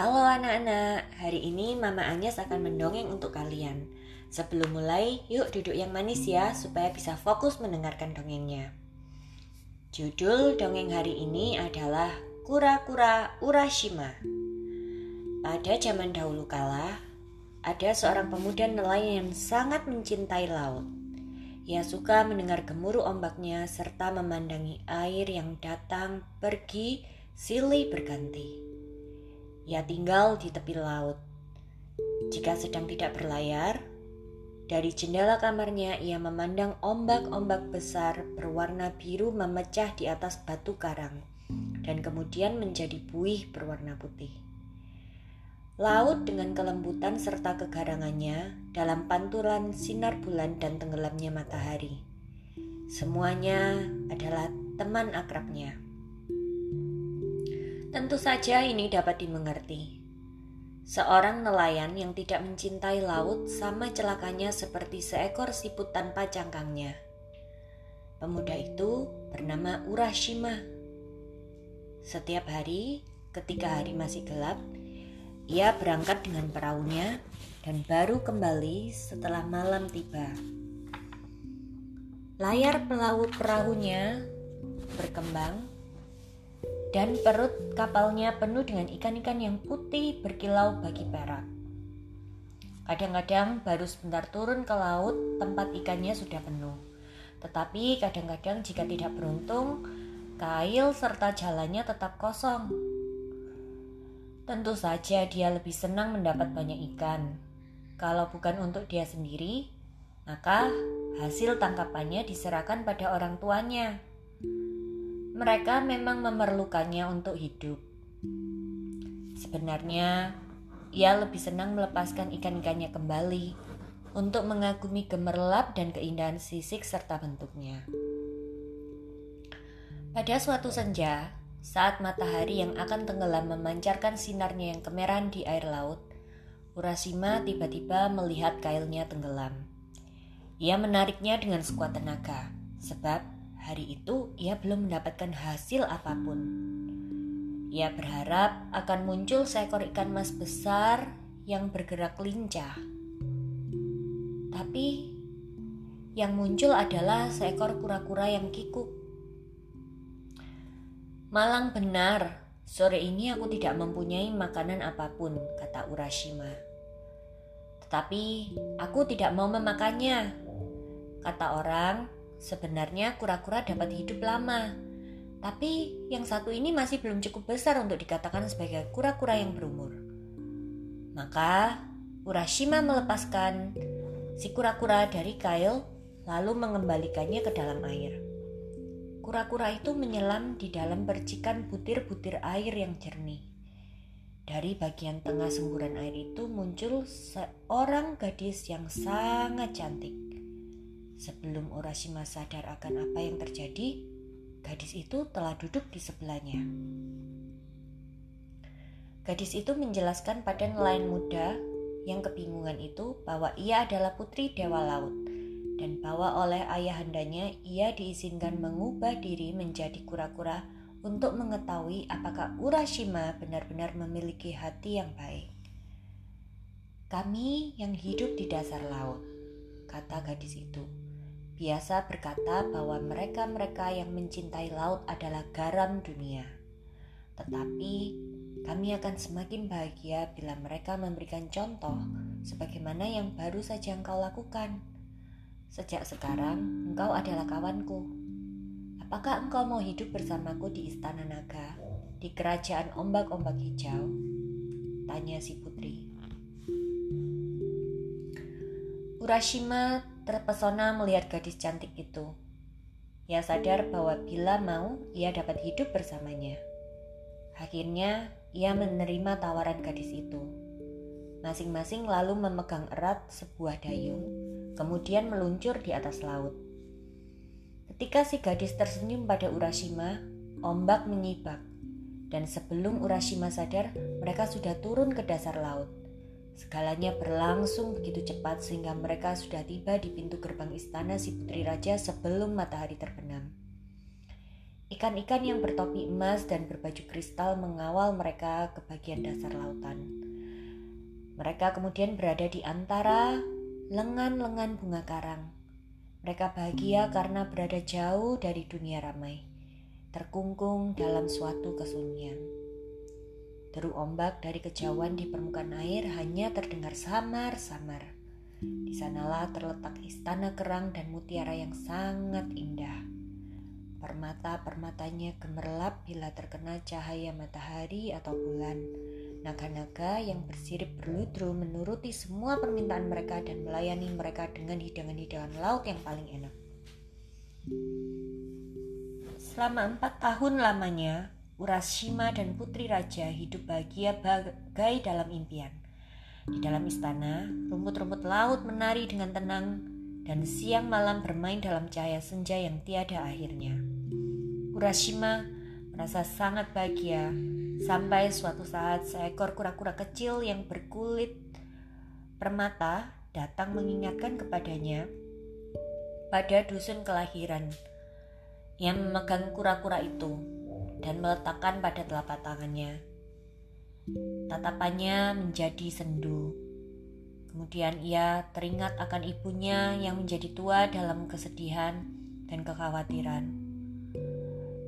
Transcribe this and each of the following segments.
Halo anak-anak, hari ini Mama Anyes akan mendongeng untuk kalian. Sebelum mulai, yuk duduk yang manis ya supaya bisa fokus mendengarkan dongengnya. Judul dongeng hari ini adalah Kura-kura Urashima. Pada zaman dahulu kala, ada seorang pemuda nelayan yang sangat mencintai laut. Ia suka mendengar gemuruh ombaknya serta memandangi air yang datang, pergi, silih berganti. Ia tinggal di tepi laut. Jika sedang tidak berlayar, dari jendela kamarnya ia memandang ombak-ombak besar berwarna biru memecah di atas batu karang dan kemudian menjadi buih berwarna putih. Laut dengan kelembutan serta kegarangannya dalam pantulan sinar bulan dan tenggelamnya matahari. Semuanya adalah teman akrabnya. Tentu saja ini dapat dimengerti. Seorang nelayan yang tidak mencintai laut sama celakanya seperti seekor siput tanpa cangkangnya. Pemuda itu bernama Urashima. Setiap hari, ketika hari masih gelap, ia berangkat dengan perahunya dan baru kembali setelah malam tiba. Layar pelaut perahunya berkembang dan perut kapalnya penuh dengan ikan-ikan yang putih berkilau bagi perak. Kadang-kadang baru sebentar turun ke laut, tempat ikannya sudah penuh. Tetapi kadang-kadang jika tidak beruntung, kail serta jalannya tetap kosong. Tentu saja dia lebih senang mendapat banyak ikan. Kalau bukan untuk dia sendiri, maka hasil tangkapannya diserahkan pada orang tuanya mereka memang memerlukannya untuk hidup. Sebenarnya, ia lebih senang melepaskan ikan-ikannya kembali untuk mengagumi gemerlap dan keindahan sisik serta bentuknya. Pada suatu senja, saat matahari yang akan tenggelam memancarkan sinarnya yang kemerahan di air laut, Urashima tiba-tiba melihat kailnya tenggelam. Ia menariknya dengan sekuat tenaga, sebab Hari itu ia belum mendapatkan hasil apa pun. Ia berharap akan muncul seekor ikan mas besar yang bergerak lincah. Tapi yang muncul adalah seekor kura-kura yang kikuk. Malang benar, sore ini aku tidak mempunyai makanan apa pun, kata Urashima. Tetapi aku tidak mau memakannya, kata orang Sebenarnya kura-kura dapat hidup lama, tapi yang satu ini masih belum cukup besar untuk dikatakan sebagai kura-kura yang berumur. Maka Urashima melepaskan si kura-kura dari kail lalu mengembalikannya ke dalam air. Kura-kura itu menyelam di dalam percikan butir-butir air yang jernih. Dari bagian tengah semburan air itu muncul seorang gadis yang sangat cantik. Sebelum Urashima sadar akan apa yang terjadi, gadis itu telah duduk di sebelahnya. Gadis itu menjelaskan pada nelayan muda yang kebingungan itu bahwa ia adalah putri Dewa Laut dan bahwa oleh ayahandanya ia diizinkan mengubah diri menjadi kura-kura untuk mengetahui apakah Urashima benar-benar memiliki hati yang baik. Kami yang hidup di dasar laut, kata gadis itu biasa berkata bahwa mereka-mereka yang mencintai laut adalah garam dunia. Tetapi kami akan semakin bahagia bila mereka memberikan contoh sebagaimana yang baru saja engkau lakukan. Sejak sekarang, engkau adalah kawanku. Apakah engkau mau hidup bersamaku di istana naga, di kerajaan ombak-ombak hijau? Tanya si putri. Urashima terpesona melihat gadis cantik itu. Ia sadar bahwa bila mau, ia dapat hidup bersamanya. Akhirnya, ia menerima tawaran gadis itu. Masing-masing lalu memegang erat sebuah dayung, kemudian meluncur di atas laut. Ketika si gadis tersenyum pada Urashima, ombak menyibak, dan sebelum Urashima sadar, mereka sudah turun ke dasar laut. Segalanya berlangsung begitu cepat sehingga mereka sudah tiba di pintu gerbang istana si putri raja sebelum matahari terbenam. ikan-ikan yang bertopi emas dan berbaju kristal mengawal mereka ke bagian dasar lautan. Mereka kemudian berada di antara lengan-lengan bunga karang. Mereka bahagia karena berada jauh dari dunia ramai, terkungkung dalam suatu kesunyian. Deru ombak dari kejauhan di permukaan air hanya terdengar samar-samar. Di sanalah terletak istana kerang dan mutiara yang sangat indah. Permata-permatanya gemerlap bila terkena cahaya matahari atau bulan Naga-naga yang bersirip berludru menuruti semua permintaan mereka dan melayani mereka dengan hidangan-hidangan laut yang paling enak. Selama empat tahun lamanya, Urashima dan Putri Raja hidup bahagia bagai dalam impian. Di dalam istana, rumput-rumput laut menari dengan tenang dan siang malam bermain dalam cahaya senja yang tiada akhirnya. Urashima merasa sangat bahagia Sampai suatu saat seekor kura-kura kecil yang berkulit permata datang mengingatkan kepadanya pada dusun kelahiran yang memegang kura-kura itu dan meletakkan pada telapak tangannya. Tatapannya menjadi sendu. Kemudian ia teringat akan ibunya yang menjadi tua dalam kesedihan dan kekhawatiran.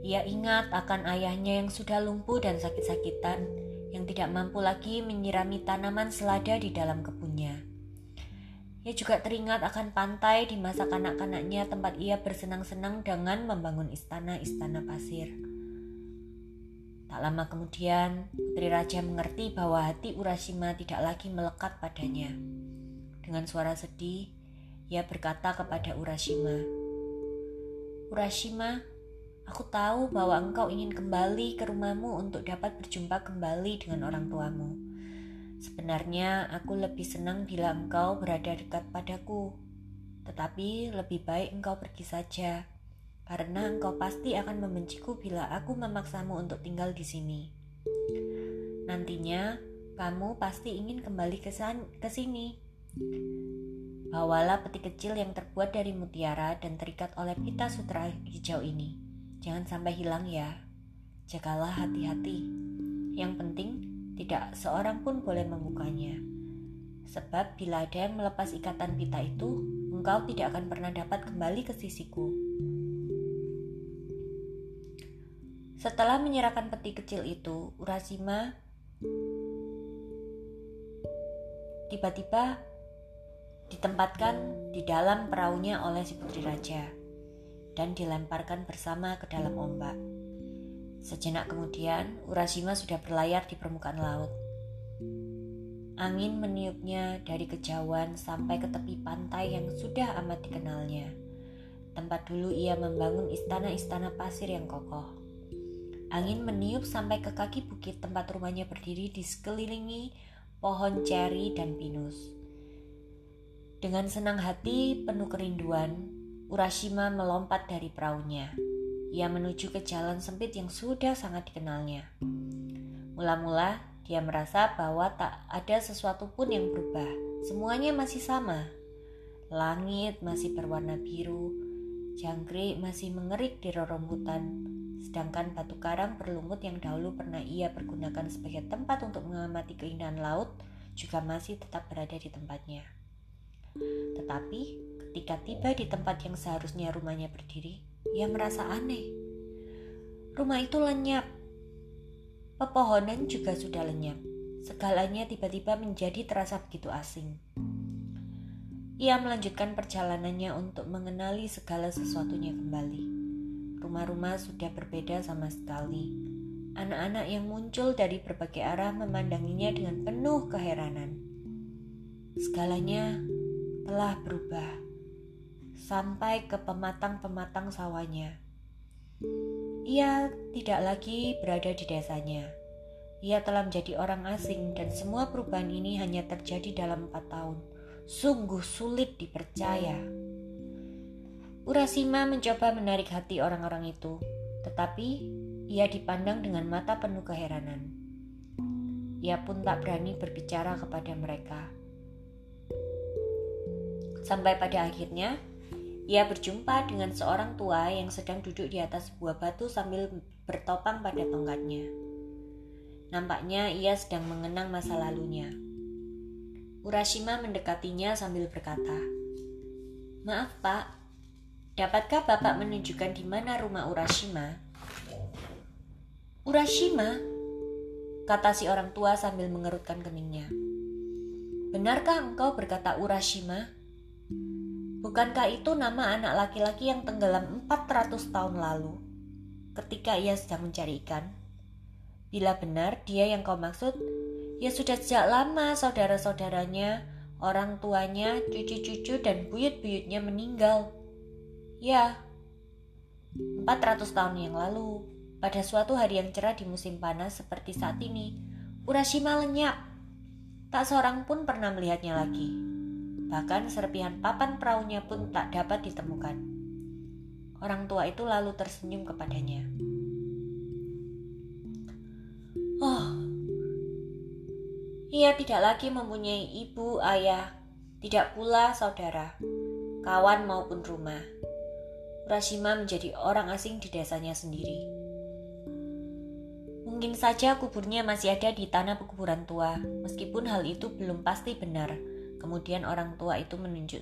Ia ingat akan ayahnya yang sudah lumpuh dan sakit-sakitan, yang tidak mampu lagi menyirami tanaman selada di dalam kebunnya. Ia juga teringat akan pantai di masa kanak-kanaknya tempat ia bersenang-senang dengan membangun istana-istana pasir. Lama kemudian, Putri Raja mengerti bahwa hati Urashima tidak lagi melekat padanya. Dengan suara sedih, ia berkata kepada Urashima, Urashima, Aku tahu bahwa engkau ingin kembali ke rumahmu untuk dapat berjumpa kembali dengan orang tuamu. Sebenarnya aku lebih senang bila engkau berada dekat padaku. Tetapi lebih baik engkau pergi saja, karena engkau pasti akan membenciku bila aku memaksamu untuk tinggal di sini. Nantinya, kamu pasti ingin kembali ke, sini. Bawalah peti kecil yang terbuat dari mutiara dan terikat oleh pita sutra hijau ini. Jangan sampai hilang ya. Jagalah hati-hati. Yang penting, tidak seorang pun boleh membukanya. Sebab bila ada yang melepas ikatan pita itu, engkau tidak akan pernah dapat kembali ke sisiku. Setelah menyerahkan peti kecil itu, Urashima tiba-tiba ditempatkan di dalam perahunya oleh si putri raja dan dilemparkan bersama ke dalam ombak. Sejenak kemudian, Urashima sudah berlayar di permukaan laut. Angin meniupnya dari kejauhan sampai ke tepi pantai yang sudah amat dikenalnya. Tempat dulu ia membangun istana-istana pasir yang kokoh. Angin meniup sampai ke kaki bukit tempat rumahnya berdiri di sekelilingi pohon ceri dan pinus. Dengan senang hati penuh kerinduan, Urashima melompat dari perahunya. Ia menuju ke jalan sempit yang sudah sangat dikenalnya. Mula-mula, dia merasa bahwa tak ada sesuatu pun yang berubah. Semuanya masih sama. Langit masih berwarna biru, jangkrik masih mengerik di rerumputan, sedangkan batu karang berlumut yang dahulu pernah ia pergunakan sebagai tempat untuk mengamati keindahan laut juga masih tetap berada di tempatnya. Tetapi Ketika tiba di tempat yang seharusnya rumahnya berdiri, ia merasa aneh. Rumah itu lenyap. Pepohonan juga sudah lenyap. Segalanya tiba-tiba menjadi terasa begitu asing. Ia melanjutkan perjalanannya untuk mengenali segala sesuatunya kembali. Rumah-rumah sudah berbeda sama sekali. Anak-anak yang muncul dari berbagai arah memandanginya dengan penuh keheranan. Segalanya telah berubah sampai ke pematang-pematang sawahnya. Ia tidak lagi berada di desanya. Ia telah menjadi orang asing dan semua perubahan ini hanya terjadi dalam empat tahun. Sungguh sulit dipercaya. Urasima mencoba menarik hati orang-orang itu, tetapi ia dipandang dengan mata penuh keheranan. Ia pun tak berani berbicara kepada mereka. Sampai pada akhirnya, Ia berjumpa dengan seorang tua yang sedang duduk di atas sebuah batu sambil bertopang pada tongkatnya. Nampaknya ia sedang mengenang masa lalunya. Urashima mendekatinya sambil berkata, "Maaf, Pak. Dapatkah Bapak menunjukkan di mana rumah Urashima?" Urashima, kata si orang tua sambil mengerutkan keningnya. Benarkah engkau berkata Urashima? Bukankah itu nama anak laki-laki yang tenggelam 400 tahun lalu ketika ia sedang mencari ikan? Bila benar dia yang kau maksud, ya sudah sejak lama saudara-saudaranya, orang tuanya, cucu-cucu dan buyut-buyutnya meninggal. Ya, 400 tahun yang lalu, pada suatu hari yang cerah di musim panas seperti saat ini, Urashima lenyap. Tak seorang pun pernah melihatnya lagi. Bahkan serpihan papan perahunya pun tak dapat ditemukan. Orang tua itu lalu tersenyum kepadanya. Oh, ia tidak lagi mempunyai ibu, ayah, tidak pula saudara, kawan maupun rumah. Urashima menjadi orang asing di desanya sendiri. Mungkin saja kuburnya masih ada di tanah pekuburan tua, meskipun hal itu belum pasti benar Kemudian orang tua itu menunjuk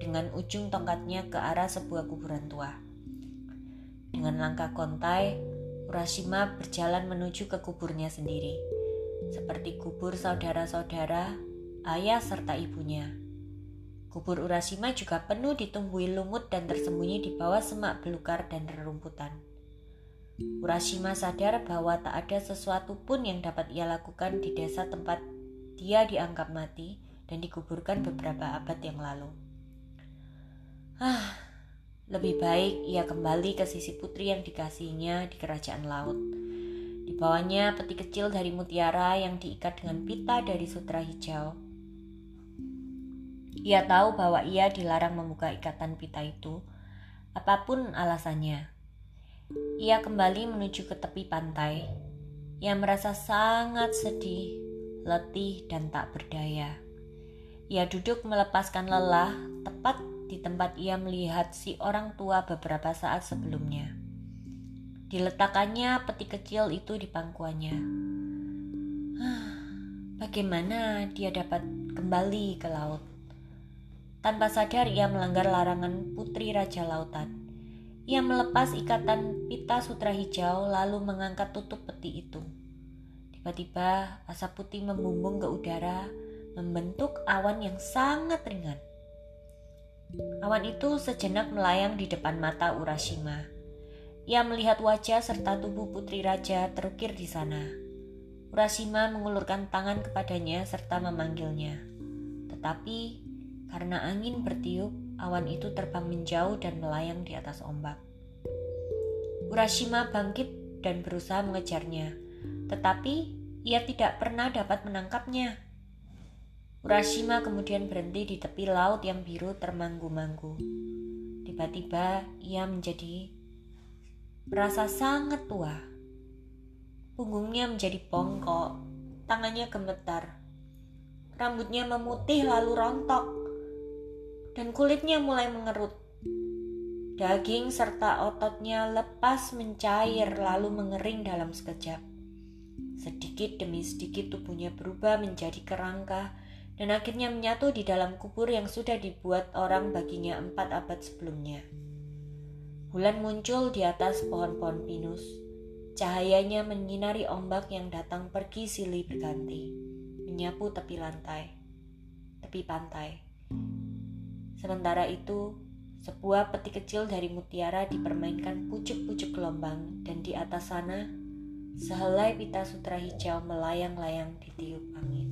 dengan ujung tongkatnya ke arah sebuah kuburan tua. Dengan langkah kontai, Urashima berjalan menuju ke kuburnya sendiri, seperti kubur saudara-saudara, ayah serta ibunya. Kubur Urashima juga penuh ditumbuhi lumut dan tersembunyi di bawah semak belukar dan rerumputan. Urashima sadar bahwa tak ada sesuatu pun yang dapat ia lakukan di desa tempat dia dianggap mati dan dikuburkan beberapa abad yang lalu. Ah, lebih baik ia kembali ke sisi putri yang dikasihnya di kerajaan laut. Di bawahnya peti kecil dari mutiara yang diikat dengan pita dari sutra hijau. Ia tahu bahwa ia dilarang membuka ikatan pita itu, apa pun alasannya. Ia kembali menuju ke tepi pantai. Ia merasa sangat sedih, letih, dan tak berdaya. Ia duduk melepaskan lelah tepat di tempat ia melihat si orang tua beberapa saat sebelumnya. Diletakkannya peti kecil itu di pangkuannya. Bagaimana dia dapat kembali ke laut? Tanpa sadar ia melanggar larangan putri Raja Lautan. Ia melepas ikatan pita sutra hijau lalu mengangkat tutup peti itu. Tiba-tiba asap putih membumbung ke udara membentuk awan yang sangat ringan. Awan itu sejenak melayang di depan mata Urashima. Ia melihat wajah serta tubuh putri raja terukir di sana. Urashima mengulurkan tangan kepadanya serta memanggilnya. Tetapi karena angin bertiup, awan itu terbang menjauh dan melayang di atas ombak. Urashima bangkit dan berusaha mengejarnya, tetapi ia tidak pernah dapat menangkapnya. Urashima kemudian berhenti di tepi laut yang biru termanggu-manggu. Tiba-tiba ia menjadi merasa sangat tua. Punggungnya menjadi bongkok, tangannya gemetar. Rambutnya memutih lalu rontok, dan kulitnya mulai mengerut. Daging serta ototnya lepas mencair lalu mengering dalam sekejap. Sedikit demi sedikit tubuhnya berubah menjadi kerangka dan akhirnya menyatu di dalam kubur yang sudah dibuat orang baginya empat abad sebelumnya. Bulan muncul di atas pohon-pohon pinus. Cahayanya menyinari ombak yang datang pergi silih berganti, menyapu tepi lantai, tepi pantai. Sementara itu, sebuah peti kecil dari mutiara dipermainkan pucuk-pucuk gelombang dan di atas sana sehelai pita sutra hijau melayang-layang di tiup angin.